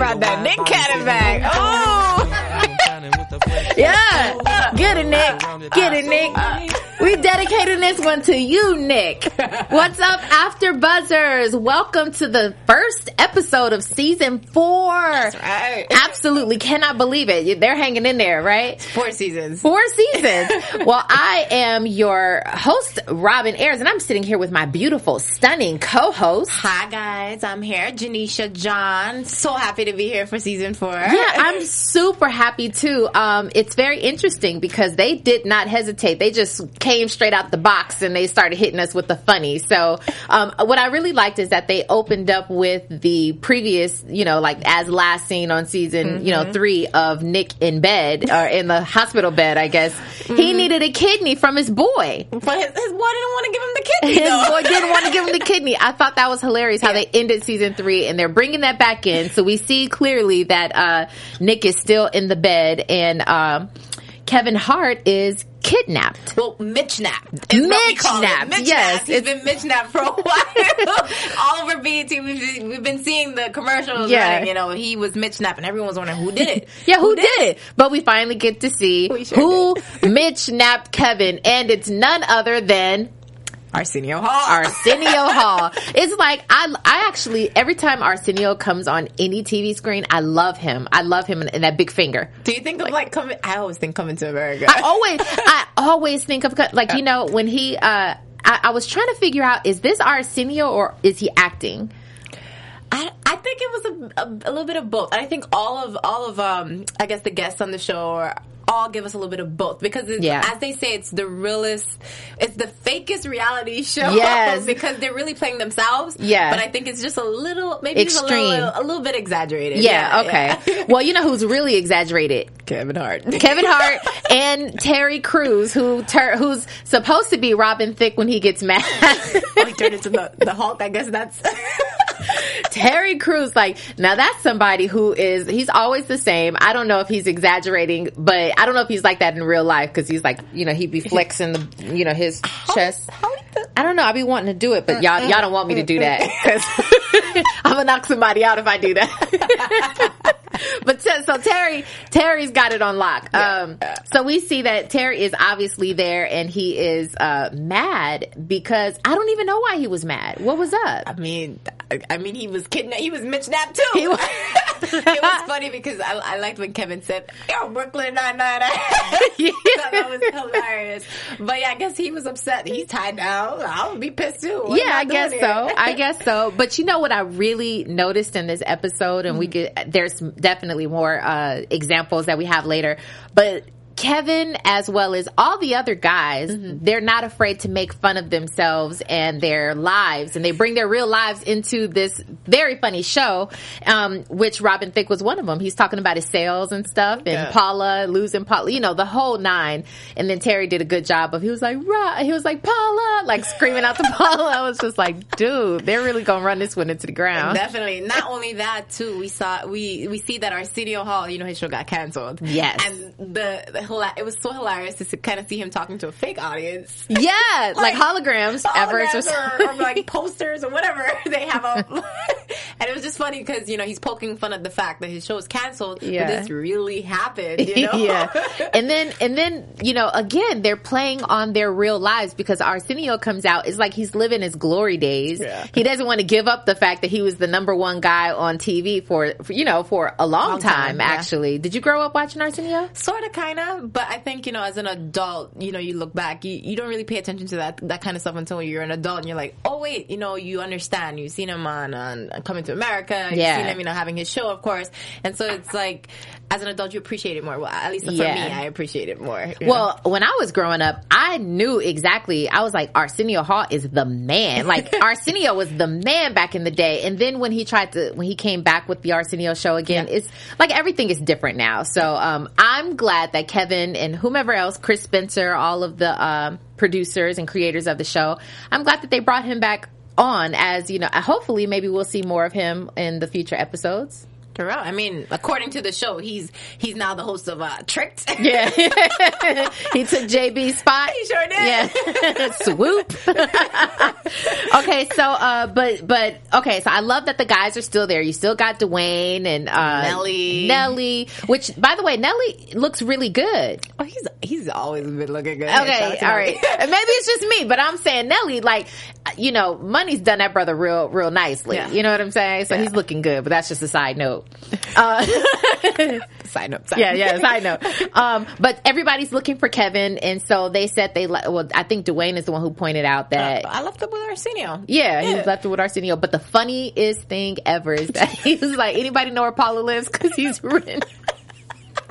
brought that Nick Cannon back. Oh! yeah, get it, Nick. Get it, Nick. We dedicated this one to you, Nick. What's up, After Buzzers? Welcome to the first episode of season four. That's right. Absolutely cannot believe it. They're hanging in there, right? Four seasons. Four seasons. well, I am your host, Robin Ayers, and I'm sitting here with my beautiful, stunning co-host. Hi guys, I'm here, Janisha John. So happy to be here for season four. Yeah, I'm super happy too. Um, it's very interesting because they did not hesitate. They just came straight out the box and they started hitting us with the funny. So, um, what I really liked is that they opened up with the previous, you know, like as last seen on season, mm-hmm. you know, three of Nick in bed or in the hospital bed, I guess. Mm-hmm. He needed a kidney from his boy. But his, his boy didn't want to give him the kidney. His though. boy didn't want to give him the kidney. I thought that was hilarious how yeah. they ended season three and they're bringing that back in. So we see clearly that, uh, Nick is still in the bed and, um, Kevin Hart is kidnapped. Well, Mitch napped. Mitch yes. He's been Mitch napped for a while. All over BET, we've, we've been seeing the commercials. Yeah. You know, he was Mitch napped and everyone's wondering who did it. yeah, who, who did, did it? But we finally get to see sure who Mitch napped Kevin and it's none other than Arsenio Hall. Arsenio Hall. It's like I I actually every time Arsenio comes on any TV screen, I love him. I love him and, that big finger. Do you think like, of like coming? I always think coming to America. I always I always think of like you know when he. uh I, I was trying to figure out is this Arsenio or is he acting? I, I think it was a, a, a, little bit of both. I think all of all of um I guess the guests on the show are all give us a little bit of both. Because yeah. as they say it's the realest it's the fakest reality show yes. because they're really playing themselves. Yeah. But I think it's just a little maybe extreme a little, a little, bit exaggerated. Yeah, yeah okay. Yeah. well you know who's really exaggerated? Kevin Hart. Kevin Hart and Terry Crews who ter- who's supposed to be Robin Thicke when he gets mad. Oh, he turned into the, the Hulk. I guess that's Terry Crews, like, now that's somebody who is, he's always the same. I don't know if he's exaggerating, but I don't know if he's like that in real life because he's like, you know, he'd be flexing the, you know, his chest. I don't know. I'd be wanting to do it, but y'all, y'all don't want me to do that because I'm gonna knock somebody out if I do that. but t- so Terry, Terry's got it on lock. Um, so we see that Terry is obviously there and he is, uh, mad because I don't even know why he was mad. What was up? I mean, I mean, he was kidnapped. He was Mitch Knapp too. He was. it was funny because I, I liked when Kevin said, "Yo, Brooklyn Nine Nine." that was hilarious. But yeah, I guess he was upset. He's tied down. I would be pissed too. What yeah, I guess here? so. I guess so. But you know what I really noticed in this episode, and mm-hmm. we could. There's definitely more uh, examples that we have later, but Kevin, as well as all the other guys, mm-hmm. they're not afraid to make fun of themselves and their lives, and they bring their real lives into this very funny show, um, which Robin Thicke was one of them. He's talking about his sales and stuff, and yeah. Paula losing Paula, you know, the whole nine. And then Terry did a good job of he was like, he was like Paula, like screaming out to Paula. I was just like, dude, they're really gonna run this one into the ground. Definitely. Not only that, too, we saw we we see that our Arsenio Hall, you know, his show got canceled. Yes, and the, the it was so hilarious to kind of see him talking to a fake audience. Yeah, like, like holograms, holograms or, or, like posters or whatever they have up. and it was just funny because you know he's poking fun at the fact that his show is canceled. Yeah. but this really happened. You know? yeah, and then and then you know again they're playing on their real lives because Arsenio comes out. It's like he's living his glory days. Yeah. He doesn't want to give up the fact that he was the number one guy on TV for, for you know for a long, long time. time actually, yeah. did you grow up watching Arsenio? Sort of, kind of, but I think you know, as an adult, you know, you look back, you, you don't really pay attention to that that kind of stuff until you're an adult and you're like, oh wait, you know, you understand. You've seen him on, on Coming to America. You've Yeah. seen him, you know, having his show, of course. And so it's like, as an adult, you appreciate it more. Well, at least for Yeah. me, I appreciate it more. you know? Well, when I was growing up, I knew exactly. I was like, Arsenio Hall is the man. Like Arsenio was the man back in the day. And then when he tried to, when he came back with the Arsenio show again, Yeah. it's like everything is different now. So um, I'm glad that Kevin and whomever else, Chris Spencer, all of the um, producers and creators of the show, I'm glad that they brought him back on as you know. Hopefully, maybe we'll see more of him in the future episodes. Correct. I mean, according to the show, he's he's now the host of uh, Tricked. Yeah. he took JB's spot. He sure did. Yeah. Swoop. okay, so uh but but okay, so I love that the guys are still there. You still got Duane and uh Nelly. Nelly, which by the way, Nelly looks really good. Oh, he's he's always been looking good. Okay, Shout out to all right. Maybe it's just me, but I'm saying Nelly, like, you know, money's done that brother real, real nicely. Yeah. You know what I'm saying? So Yeah. he's looking good, but that's just a side note. Uh, Side note. Side yeah, yeah, side note. Um, but everybody's looking for Kevin, and so they said they. Well, I think Duane is the one who pointed out that. I left it with Arsenio. yeah, he Yeah. was left with Arsenio. But the funniest thing ever is that he was like, anybody know where Paula lives? Because he's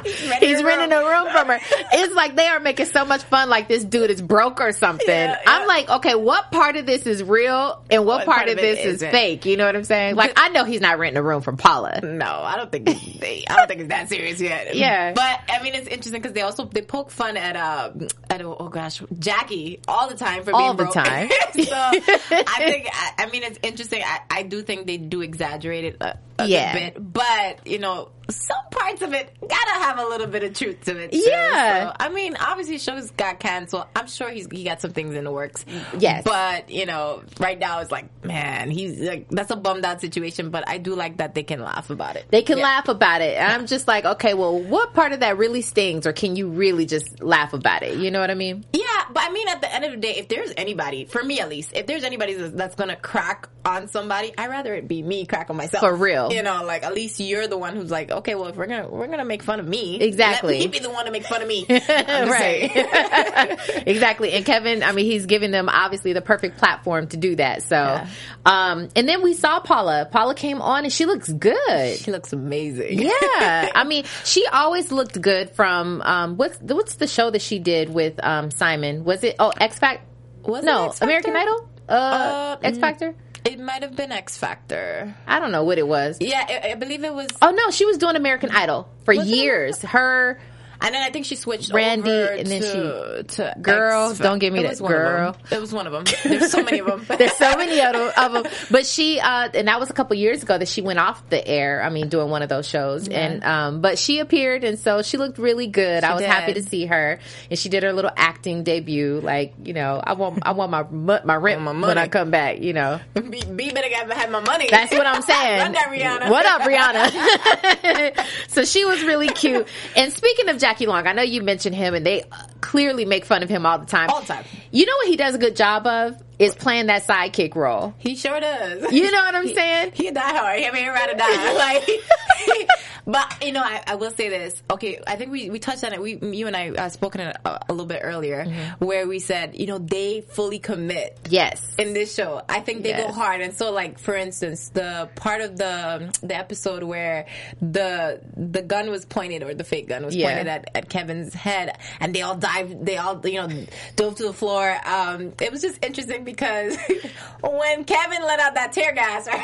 renting. He's renting a room from her. It's like they are making so much fun. Like this dude is broke or something. Yeah, yeah. I'm like, okay, what part of this is real and what, part, of this is isn't? fake? You know what I'm saying? Like, I know he's not renting a room from Paula. No, I don't think it's, they, I don't think it's that serious yet. Yeah. but I mean, it's interesting because they also they poke fun at uh at oh gosh Jackie all the time for All being the broke. time. so I think I, I mean it's interesting. I, I do think they do exaggerate it a, a Yeah. bit, but you know some parts of it gotta have a little bit of truth to it. too. Yeah. So, I mean, obviously shows got canceled. I'm sure he's he got some things in the works. Yes. but you know, right now it's like man, he's like that's a bummed out situation. But I do like that they can laugh about it. They can Yeah. laugh about it. And I'm just like, okay, well, what part of that really stings or can you really just laugh about it? You know what I mean? Yeah, but I mean, at the end of the day, if there's anybody, for me at least, if there's anybody that's, that's gonna crack on somebody, I'd rather it be me crack on myself. For real. You know, like at least you're the one who's like, okay, well, if we're gonna we're gonna make fun of me, Exactly. Let me be the one to make fun of me. Right. exactly. And Kevin, I mean, he's giving them obviously the perfect platform to do that. So, um, and then we saw Paula. Paula came on and she looks good. she looks amazing. Yeah, I mean, she always looked good from um, what's what's the show that she did with um, Simon? Was it oh X Factor? No Factor? American Idol? Uh, Uh, X mm. It might have been X Factor. I don't know what it was. Yeah, I, I believe it was. Oh no, she was doing American Idol for Was years. Her And then I think she switched Randy, over and then to, to Girl, X- don't give me it that. was Girl. It was one of them. There's so many of them. There's so many of them, of 'em. But she, uh, and that was a couple years ago that she went off the air. I mean, doing one of those shows. And, um, but she appeared and so she looked really good. I was did. happy to see her. And she did her little acting debut. Like, you know, I want, I want my, mu- my rent My when money. I come back, you know. be, B better get have my money. That's what I'm saying. Run that, Rihanna. What up, Rihanna? so she was really cute. And speaking of Jackie Long, I know you mentioned him and they uh, clearly make fun of him all the time. All the time. You know what he does a good job of? Is playing that sidekick role. He sure does. You know what I'm saying? He die hard. I mean, he'd rather die. Like, but you know, I, I will say this. Okay, I think we, we touched on it. We, you and I, uh, spoken it a, a little bit earlier, Mm-hmm. where we said, you know, they fully commit Yes. in this show. I think they go hard. And so, like for instance, the part of the the episode where the the gun was pointed or the fake gun was Yeah. pointed at, at Kevin's head, and they all dived, they all you know dove to the floor. Um, it was just interesting because when Kevin let out that tear gas.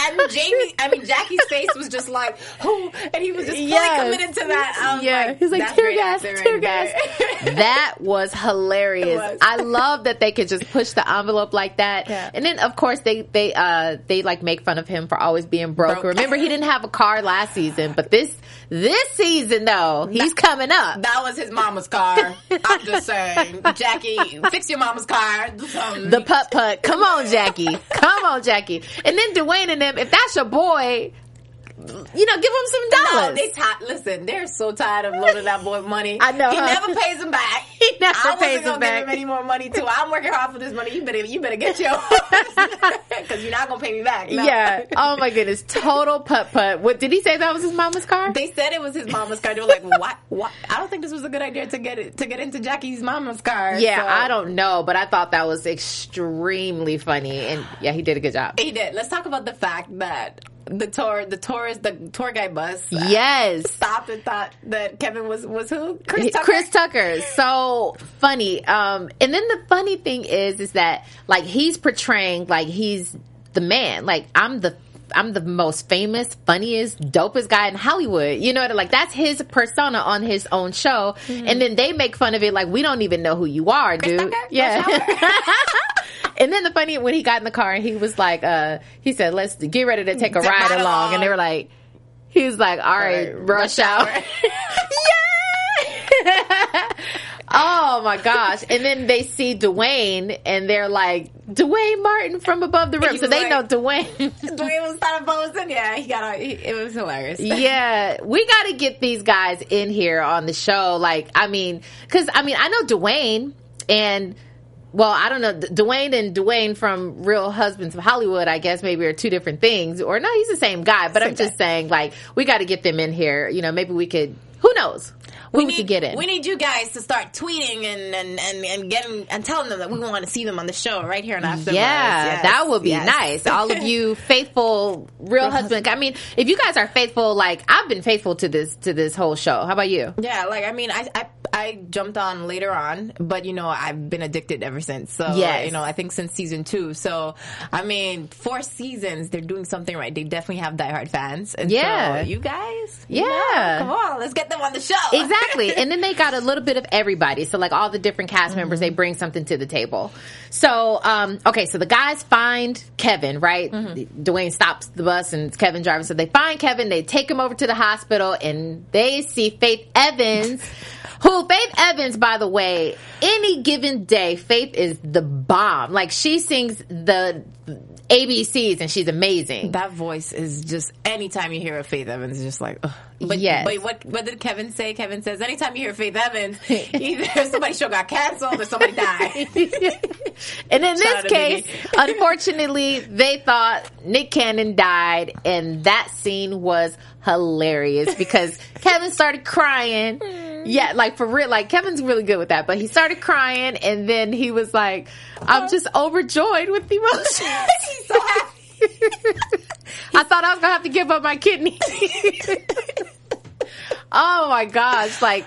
And Jamie, I mean Jackie's face was just like, "Who?" And he was just fully Yes. committed to that. I was yeah, like, he's like "That's tear great gas, tear gas. that was hilarious. Was. I love that they could just push the envelope like that. Yeah. And then of course they they uh they like make fun of him for always being broke. Broke. Remember he didn't have a car last season, but this this season though he's coming up. That was his mama's car. I'm just saying, Jackie, fix your mama's car. The putt putt. Come on, Jackie. Come on, Jackie. And then Duane and them. If that's your boy, you know, give him some dollars. No, they t- listen. They're so tired of loaning that boy money. I know he huh? never pays them back. He never I pays wasn't them gonna back. give him any more money too. I'm working hard for this money. You better, you better get your because you're not gonna pay me back. No. Yeah. Oh my goodness. Total putt putt. What did he say that was his mama's car? They said it was his mama's car. They were like, "What? What? I don't think this was a good idea to get it to get into Jackie's mama's car." yeah, So- I don't know, but I thought that was extremely funny, and yeah, he did a good job. He did. Let's talk about the fact that the tour, the tourist, the tour guide bus Yes. stopped and thought that Kevin was was who? Chris Tucker. Chris Tucker, so funny. Um, and then the funny thing is, is that like he's portraying like he's the man. Like I'm the I'm the most famous, funniest, dopest guy in Hollywood. You know, what? like that's his persona on his own show. And then they make fun of it like we don't even know who you are, dude. Tucker? Yeah. And then the funny when he got in the car and he was like, uh, he said, "Let's get ready to take a ride ride along," and they were like. He was like, "All right, right, rush, rush hour." hour. Oh my gosh! And then they see Duane, and they're like, "Duane Martin from above the rim," so they know Duane. Duane was started posting. Yeah, he got. A, he, it was hilarious. yeah, we got to get these guys in here on the show. Like, I mean, because I mean, I know Duane and. Well, I don't know. Duane and Duane from Real Husbands of Hollywood, I guess maybe are two different things. Or no, he's the same guy. But I'm Same just saying, like, we got to get them in here. You know, maybe we could. Who knows? Who we, need, could get in? We need you guys to start tweeting and and and, and getting and telling them that we want to see them on the show right here on After Yeah, Yes, that would be yes. nice. All of you faithful real husband. I mean, if you guys are faithful, like I've been faithful to this to this whole show. How about you? Yeah, like I mean, I, I I jumped on later on, but you know I've been addicted ever since. So Yes. you know I think since season two. So I mean, four seasons, they're doing something right. They definitely have diehard fans. And Yeah. so you guys, you Yeah. know, come on, let's get them on the show. Exactly. and then they got a little bit of everybody. So like all the different cast members, they bring something to the table. So, um, okay, so the guys find Kevin, right? Duane stops the bus and Kevin driving. So they find Kevin, they take him over to the hospital and they see Faith Evans. Who Faith Evans, by the way, any given day, Faith is the bomb. Like she sings the ABCs and she's amazing. That voice is just anytime you hear a Faith Evans, it's just like, ugh. But, Yes. but what what did Kevin say? Kevin says anytime you hear Faith Evans, either somebody's show got canceled or somebody died. and in this Shout case, unfortunately, they thought Nick Cannon died, and that scene was hilarious because Kevin started crying. Mm. Yeah, like for real, like Kevin's really good with that, but he started crying, and then he was like, "I'm just overjoyed with emotions." He's so happy. I thought I was gonna have to give up my kidney. oh my gosh, like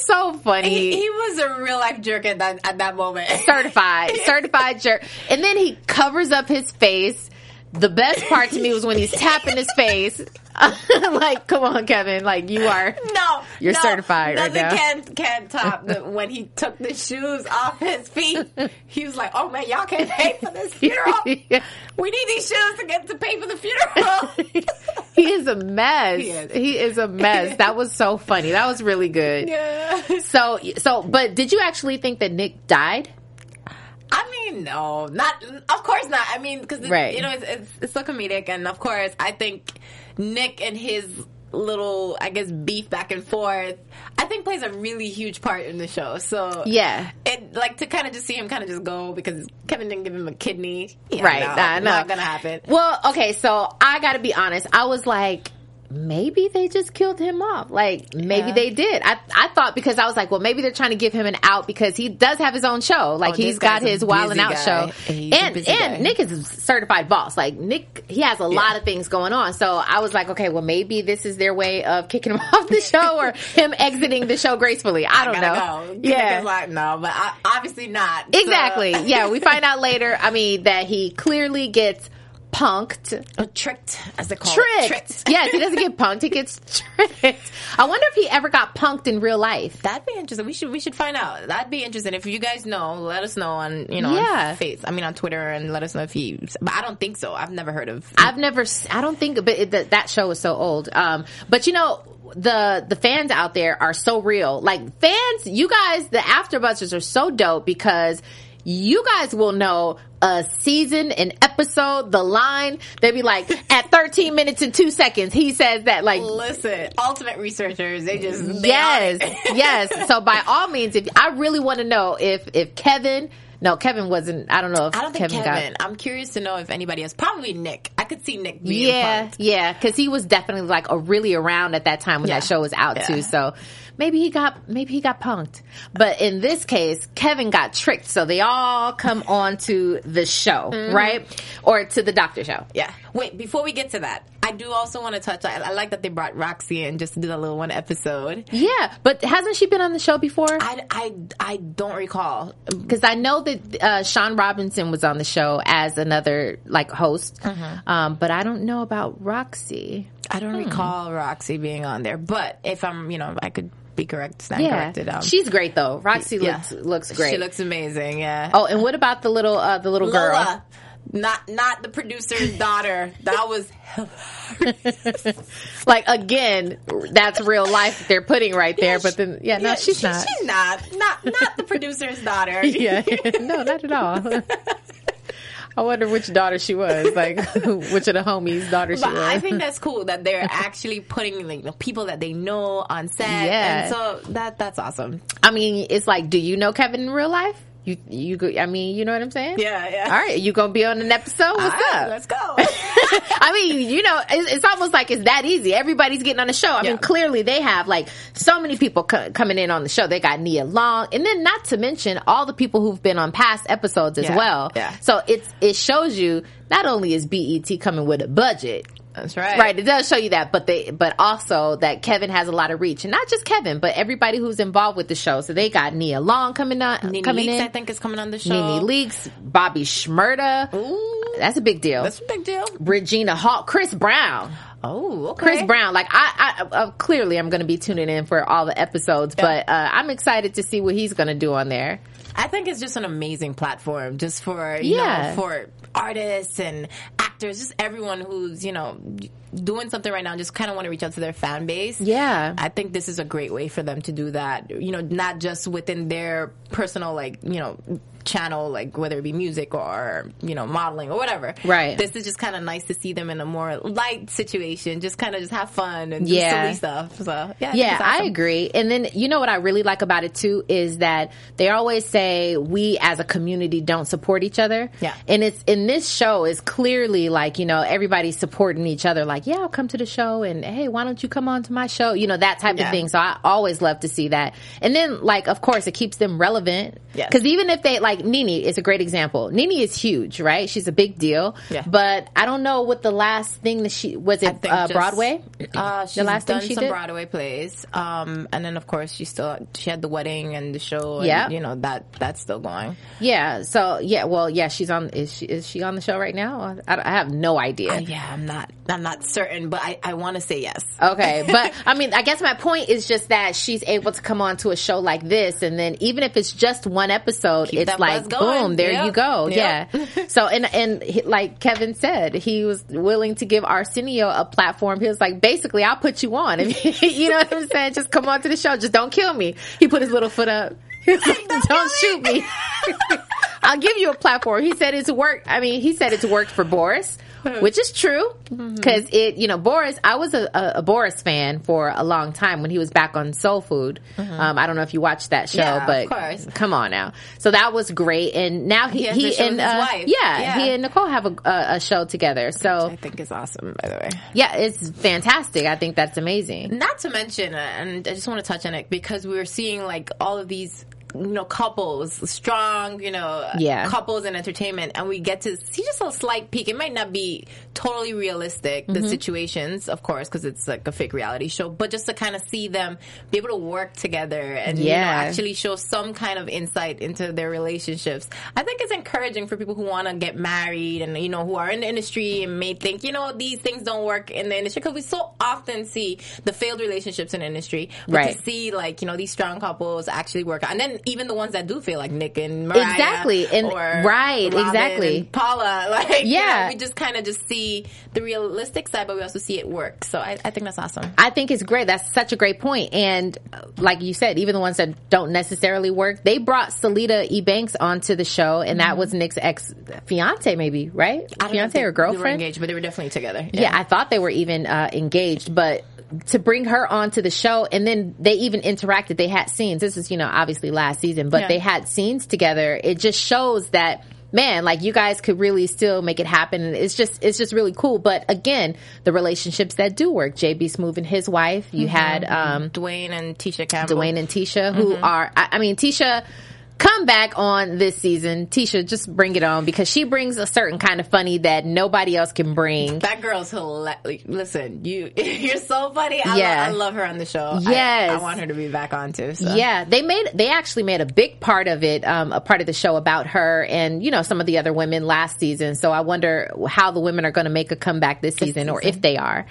so funny. He, he was a real life jerk at that at that moment. certified, certified jerk. And then he covers up his face. The best part to me was when he's tapping his face. like, come on, Kevin. Like, you are. No, You're no, certified right now. Can can top the, when he took the shoes off his feet. He was like, "Oh man, y'all can't pay for this funeral. Yeah. We need these shoes to get to pay for the funeral." he is a mess. He is. He is a mess. That was so funny. That was really good. yeah. So, so, but did you actually think that Nick died? I mean, no, not of course not. I mean, because Right. you know it's, it's it's so comedic, and of course, I think Nick and his little, I guess, beef back and forth, I think plays a really huge part in the show. So Yeah. it like to kind of just see him kind of just go because Kevin didn't give him a kidney. Yeah, Right. no, Nah, no. not gonna happen. Well, okay, so I gotta be honest. I was like, maybe they just killed him off. Like, maybe Yeah. they did. I, I thought because I was like, well, maybe they're trying to give him an out because he does have his own show. Like, Oh, he's got his Wild and Out guy. show. He's and, and guy. Nick is a certified boss. Like, Nick, he has a lot of things going on. So I was like, okay, well, maybe this is their way of kicking him off the show or him exiting the show gracefully. I don't know. Go. Yeah. Like no, but I, obviously not. Exactly. So- yeah, we find out later, I mean, that he clearly gets punked Uh, tricked, as they call tricked. it. Tricked. yes, he doesn't get punked. He gets tricked. I wonder if he ever got punked in real life. That'd be interesting. We should we should find out. That'd be interesting. If you guys know, let us know on you know Yeah. on face. I mean on Twitter and let us know if he. But I don't think so. I've never heard of. I've never. I don't think, but it, that that show is so old. Um, but you know. The the fans out there are so real. Like fans, you guys, the AfterBuzzers are so dope because you guys will know a season, an episode, the line. They'd be like, at 13 minutes and two seconds, he says that like, Listen, ultimate researchers, they just they yes, yes. So by all means, if I really want to know if, if Kevin, no, Kevin wasn't, I don't know if I don't think Kevin, Kevin. got, I'm curious to know if anybody else. Probably Nick. I could see Nick yeah, punked. yeah, because he was definitely like a really around at that time when Yeah. that show was out Yeah. too. So maybe he got maybe he got punked. But in this case, Kevin got tricked. So they all come on to the show, Mm-hmm. right, or to the doctor show. Yeah. Wait, before we get to that, I do also want to touch. I, I like that they brought Roxy in just to do that little one episode. Yeah, but hasn't she been on the show before? I, I, I don't recall. Because I know that uh, Sean Robinson was on the show as another like host, Mm-hmm. um, but I don't know about Roxy. I don't Hmm. recall Roxy being on there. But if I'm, you know, I could be correct, stand Yeah, corrected. Um, she's great though. Roxy yeah. looks looks great. She looks amazing. Yeah. oh, and what about the little uh, the little girl? Not not the producer's daughter. That was like again, that's real life that they're putting right there. but then, yeah, no, she's she- not. She's not. Not not the producer's daughter. yeah, no, not at all. I wonder which daughter she was, like which of the homies' daughter she But was. I think that's cool that they're actually putting like the people that they know on set. Yeah. And so that that's awesome. I mean, it's like, do you know Kevin in real life? You, you, I mean, you know what I'm saying? Yeah, yeah. All right, you gonna be on an episode? What's right, up? Let's go. I mean, you know, it's, it's almost like it's that easy. Everybody's getting on the show. I Yeah. mean, clearly they have like so many people co- coming in on the show. They got Nia Long, and then not to mention all the people who've been on past episodes as Yeah, well. yeah. So it's it shows you not only is BET coming with a budget. That's right. Right, it does show you that, but they, but also that Kevin has a lot of reach, and not just Kevin, but everybody who's involved with the show. So they got Nia Long coming on, Nene coming Leakes, in, I think, is coming on the show. Nene Leakes, Bobby Shmurda. Ooh, That's a big deal. that's a big deal. Regina Hall, Chris Brown. Oh, okay. Chris Brown, like I, I uh, clearly I'm going to be tuning in for all the episodes, but uh, I'm excited to see what he's going to do on there. I think it's just an amazing platform just for you Yeah. know for artists and actors, just everyone who's you know doing something right now, just kind of want to reach out to their fan base. Yeah. I think this is a great way for them to do that. You know, not just within their personal like you know channel, like whether it be music or you know modeling or whatever. Right. This is just kind of nice to see them in a more light situation, just kind of just have fun and Yeah. silly stuff. So yeah, I Yeah, it's I agree. And then you know what I really like about it too is that they always say we as a community don't support each other. Yeah. And it's in this show is clearly like, you know, everybody's supporting each other like, yeah, I'll come to the show and hey, why don't you come on to my show? You know, that type of thing. So I always love to see that. And then like of course it keeps them relevant. Yes. Cuz even if they like Nene is a great example. Nene is huge, right? She's a big deal. Yeah. But I don't know what the last thing that she was it uh, just- Broadway? Uh, she's the last done thing she some did? Broadway plays, um, and then of course she still she had the wedding and the show. Yeah. you know that that's still going. Yeah. So yeah. Well, yeah. She's on. Is she? Is she on the show right now? I, I have no idea. Uh, yeah, I'm not I'm not certain, but I, I want to say yes. Okay, but I mean, I guess my point is just that she's able to come on to a show like this, and then even if it's just one episode, Keep it's like boom, there Yep. you go. Yep. Yeah. So and and he- like Kevin said, he was willing to give Arsenio a platform. He was like, basically, I'll put you on. If you know what I'm saying, just come on to the show. Just don't kill me. He put his little foot up. Like, don't shoot me. I'll give you a platform. He said it's worked. I mean, he said it's worked for Boris, which is true Mm-hmm. because it, you know, Boris. I was a, a, a Boris fan for a long time when he was back on Soul Food. Um, I don't know if you watched that show, Mm-hmm. Yeah, but come on now. So that was great, and now he, He he, and his uh, wife. yeah, Yeah. he and Nicole have a, a, a show together. So I think is awesome, by the way. yeah, it's fantastic. I think that's amazing. Not to mention, uh, and I just want to touch on it because we were seeing like all of these, you know, couples, strong, you know, Yeah. couples in entertainment, and we get to see just a slight peek. It might not be totally realistic, the mm-hmm. situations, of course, because it's like a fake reality show, but just to kind of see them be able to work together and you know, actually show some kind of insight into their relationships. I think it's encouraging for people who want to get married and you know who are in the industry and may think you know these things don't work in the industry because we so often see the failed relationships in the industry, but Right. to see like you know these strong couples actually work out, and then even the ones that do feel like Nick and Mariah, exactly, and right, Robin exactly, Paula. Like, yeah, we just kind of just see the realistic side, but we also see it work. So I, I think that's awesome. I think it's great. That's such a great point. And uh, like you said, even the ones that don't necessarily work, they brought Selita Ebanks onto the show, and that was Nick's ex fiance, maybe right? I know Fiance or They were girlfriend? engaged, but they were definitely together. Yeah, I thought they were even uh, engaged, but to bring her onto the show and then they even interacted. They had scenes. This is, you know, obviously last season, but Yeah. they had scenes together. It just shows that man, like you guys could really still make it happen. And it's just, it's just really cool. But again, the relationships that do work. JB Smoove and his wife. You had, um, Duane and Tisha Campbell. Duane and Tisha, who Mm-hmm. are, I, I mean, Tisha, come back on this season. Tisha, just bring it on because she brings a certain kind of funny that nobody else can bring. That girl's hilarious. Listen, you you're so funny. I, Yeah. love, I love her on the show. I- Yes. I, want her to be back on too. So. Yeah, they made they actually made a big part of it, um, a part of the show about her and you know some of the other women last season. So I wonder how the women are going to make a comeback this season, or if they are,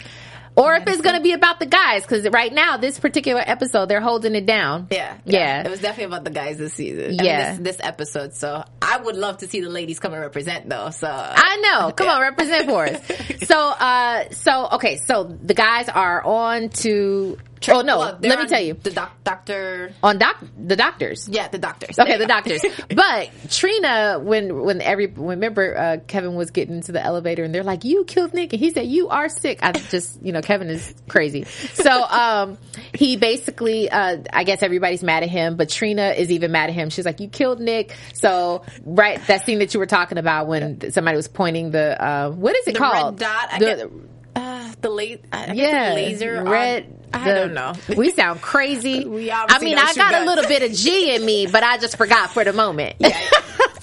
or if it's going to be about the guys. Because right now, this particular episode, they're holding it down. Yeah, yeah. It was definitely about the guys this season. I mean, Yeah. this, this episode. So I would love to see the ladies come and represent though. So I know. Come on, represent for us. So, uh, so okay, so the guys are on to. Oh no, Well, let me tell you. the doc, doctor. On doc, the doctors. Yeah, the doctors. Okay, the doctors. but Trina, when when every remember uh, Kevin was getting into the elevator and they're like, "You killed Nick," and he said, "You are sick." I just, you know, Kevin is crazy. So um, he basically, uh, I guess everybody's mad at him, but Trina is even mad at him. She's like, "You killed Nick." So right, that scene that you were talking about when somebody was pointing the uh, what is it the called? red dot. I The- get, uh, the late. I yeah, the laser. red. On, I don't know. We sound crazy. We I mean, I got a little bit of G in me, but I just forgot for the moment.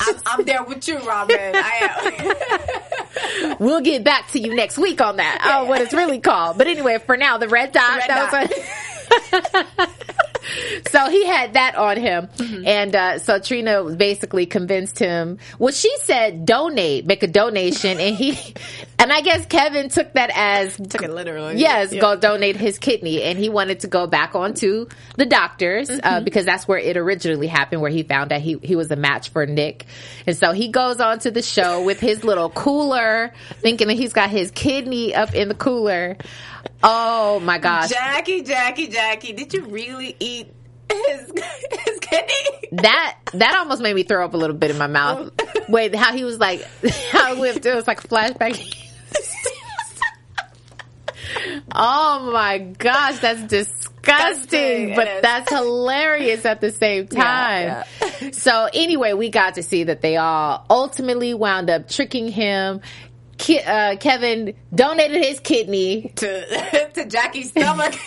I'm, I'm there with you, Robin. I am. we'll get back to you next week on that. Oh, what it's really called. But anyway, for now, the red dot. Red dot. was on- so he had that on him, and uh, so Trina basically convinced him. Well, she said donate, make a donation, and he, and I guess Kevin took that as Took it literally. Yes, Yeah. go donate his kidney, and he wanted to go back onto the doctors Mm-hmm. uh, because that's where it originally happened, where he found out he he was a match for Nick, and so he goes on to the show with his little cooler, thinking that he's got his kidney up in the cooler. Oh my gosh, Jackie, Jackie, Jackie, did you really eat his his kidney? that that almost made me throw up a little bit in my mouth. Wait, how he was like, how it was like a flashback. Oh my gosh, that's disgusting, but that's hilarious at the same time. Yeah, So anyway, we got to see that they all ultimately wound up tricking him. Ki- uh, Kevin donated his kidney to to Jackie's stomach.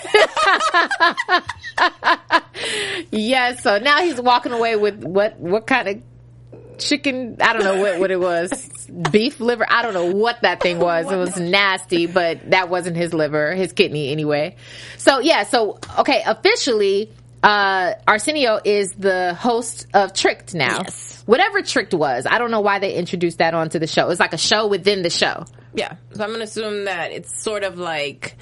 Yes, so now he's walking away with what what kind of chicken I don't know what what it was. Beef liver. I don't know what that thing was. It was nasty, but that wasn't his liver, his kidney anyway. So yeah, so okay, officially uh Arsenio is the host of Tricked now. Yes. Whatever Tricked was. I don't know why they introduced that onto the show. It's like a show within the show. yeah, so I'm gonna assume that it's sort of like,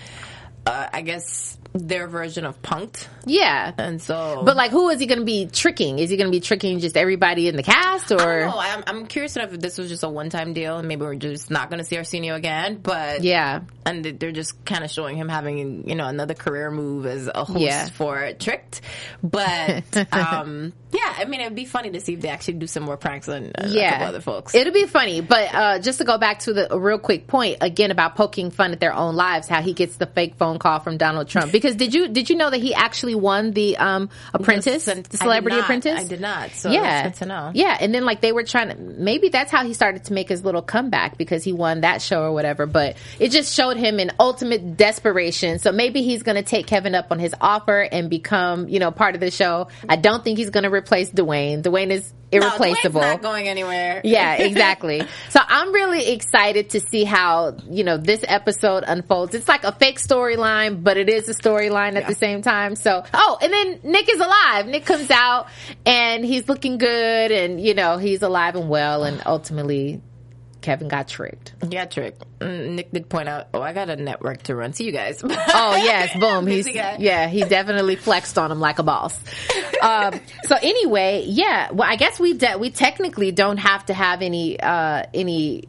uh, I guess their version of Punked, Yeah. and so. But like who is he going to be tricking? Is he going to be tricking just everybody in the cast or No, I'm, I'm curious enough if this was just a one-time deal, and maybe we're just not going to see Arsenio again. But Yeah. and they- they're just kind of showing him having you know another career move as a host Yeah. for Tricked. But um, yeah, I mean it'd be funny to see if they actually do some more pranks on uh, couple other folks. It'll be funny, but uh, just to go back to the a real quick point again about poking fun at their own lives, how he gets the fake phone call from Donald Trump. Because did you did you know that he actually won the um, Apprentice, and the Celebrity not. Apprentice? I did not, so yeah, to know. Yeah, and then like they were trying to maybe that's how he started to make his little comeback because he won that show or whatever. But it just showed him in ultimate desperation. So maybe he's going to take Kevin up on his offer and become you know part of the show. I don't think he's going to replace Duane. Duane is irreplaceable. Duane's not going anywhere. Yeah, exactly. so I'm really excited to see how, you know, this episode unfolds. It's like a fake storyline, but it is a storyline at the same time. So, oh, and then Nick is alive. Nick comes out and he's looking good and, you know, he's alive and well and ultimately Kevin got tricked. Yeah, tricked. Mm, Nick did point out, oh, I got a network to run. See you guys. oh yes, boom. He's yeah, he definitely flexed on him like a boss. Um, so anyway, yeah. Well, I guess we de- we technically don't have to have any uh, any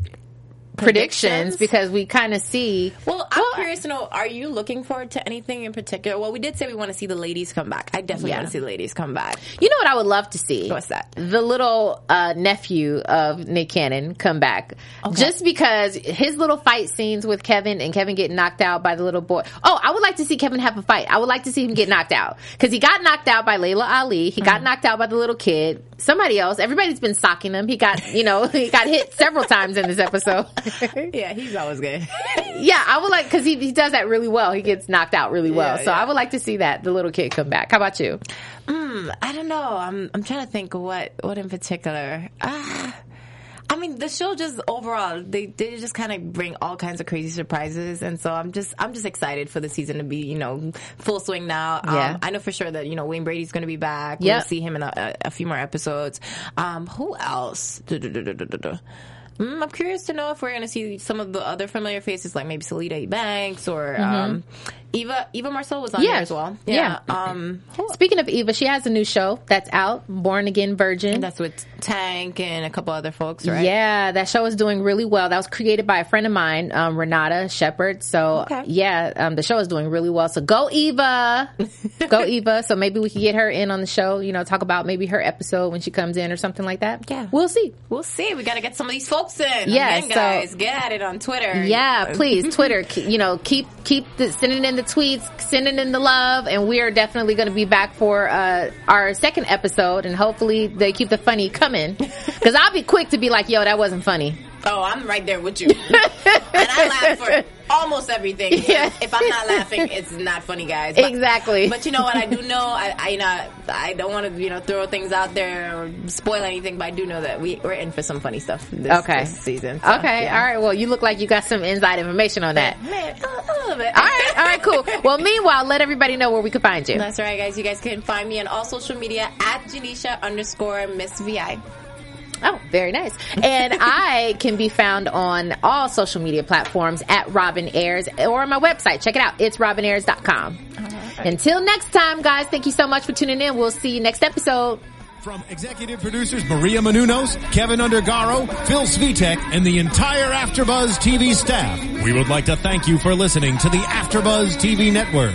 predictions, because we kind of see. Well, I'm well, curious to know: Are you looking forward to anything in particular? Well, we did say we want to see the ladies come back. I definitely yeah. want to see the ladies come back. You know what I would love to see? What's that? The little uh, nephew of Nick Cannon come back, okay. just because his little fight scenes with Kevin and Kevin getting knocked out by the little boy. Oh, I would like to see Kevin have a fight. I would like to see him get knocked out because he got knocked out by Laila Ali. He mm-hmm. got knocked out by the little kid. Somebody else. Everybody's been socking him. He got, you know, he got hit several times in this episode. yeah, he's always good. yeah, I would like because he he does that really well. He gets knocked out really well. Yeah, so yeah. I would like to see that the little kid come back. How about you? Mm, I don't know. I'm I'm trying to think what what in particular. Uh, I mean, the show just overall, they, they just kind of bring all kinds of crazy surprises. And so I'm just, I'm just excited for the season to be, you know, full swing now. Um, yeah. I know for sure that, you know, Wayne Brady's going to be back. Yep. We'll see him in a, a, few more episodes. Um, who else? Mm, I'm curious to know if we're going to see some of the other familiar faces, like maybe Selita Banks or mm-hmm. um, Eva Eva Marcille was on yeah. there as well. Yeah. yeah. Um, Speaking of Eva, she has a new show that's out, Born Again Virgin. That's with Tank and a couple other folks, right? Yeah, that show is doing really well. That was created by a friend of mine, um, Renata Shepard. So okay. yeah, um, the show is doing really well. So go Eva, go Eva. So maybe we can get her in on the show. You know, talk about maybe her episode when she comes in or something like that. Yeah, we'll see. We'll see. We got to get some of these folks in. Yeah, Again, guys, so, get at it on Twitter. Yeah, please, Twitter. You know, keep keep the, sending in the tweets sending in the love, and we are definitely going to be back for uh, our second episode, and hopefully they keep the funny coming. Because I'll be quick to be like, "Yo, that wasn't funny." Oh, I'm right there with you. and I laugh for almost everything. Yeah. If I'm not laughing, it's not funny, guys. But, exactly. But you know what? I do know. I, I you know I don't want to you know throw things out there or spoil anything, but I do know that we we're in for some funny stuff this, okay. This season. So, okay. Yeah. All right. Well, you look like you got some inside information on that. Man, a, little bit. All right. All right. Cool. Well, meanwhile, let everybody know where we can find you. That's right, guys. You guys can find me on all social media at Janisha underscore Miss Vi. Oh, very nice. And I can be found on all social media platforms at Robin Ayers or on my website. Check it out. It's robinayers.com. Right. Until next time, guys, thank you so much for tuning in. We'll see you next episode. From executive producers Maria Menounos, Kevin Undergaro, Phil Svitek, and the entire AfterBuzz TV staff, we would like to thank you for listening to the AfterBuzz TV network.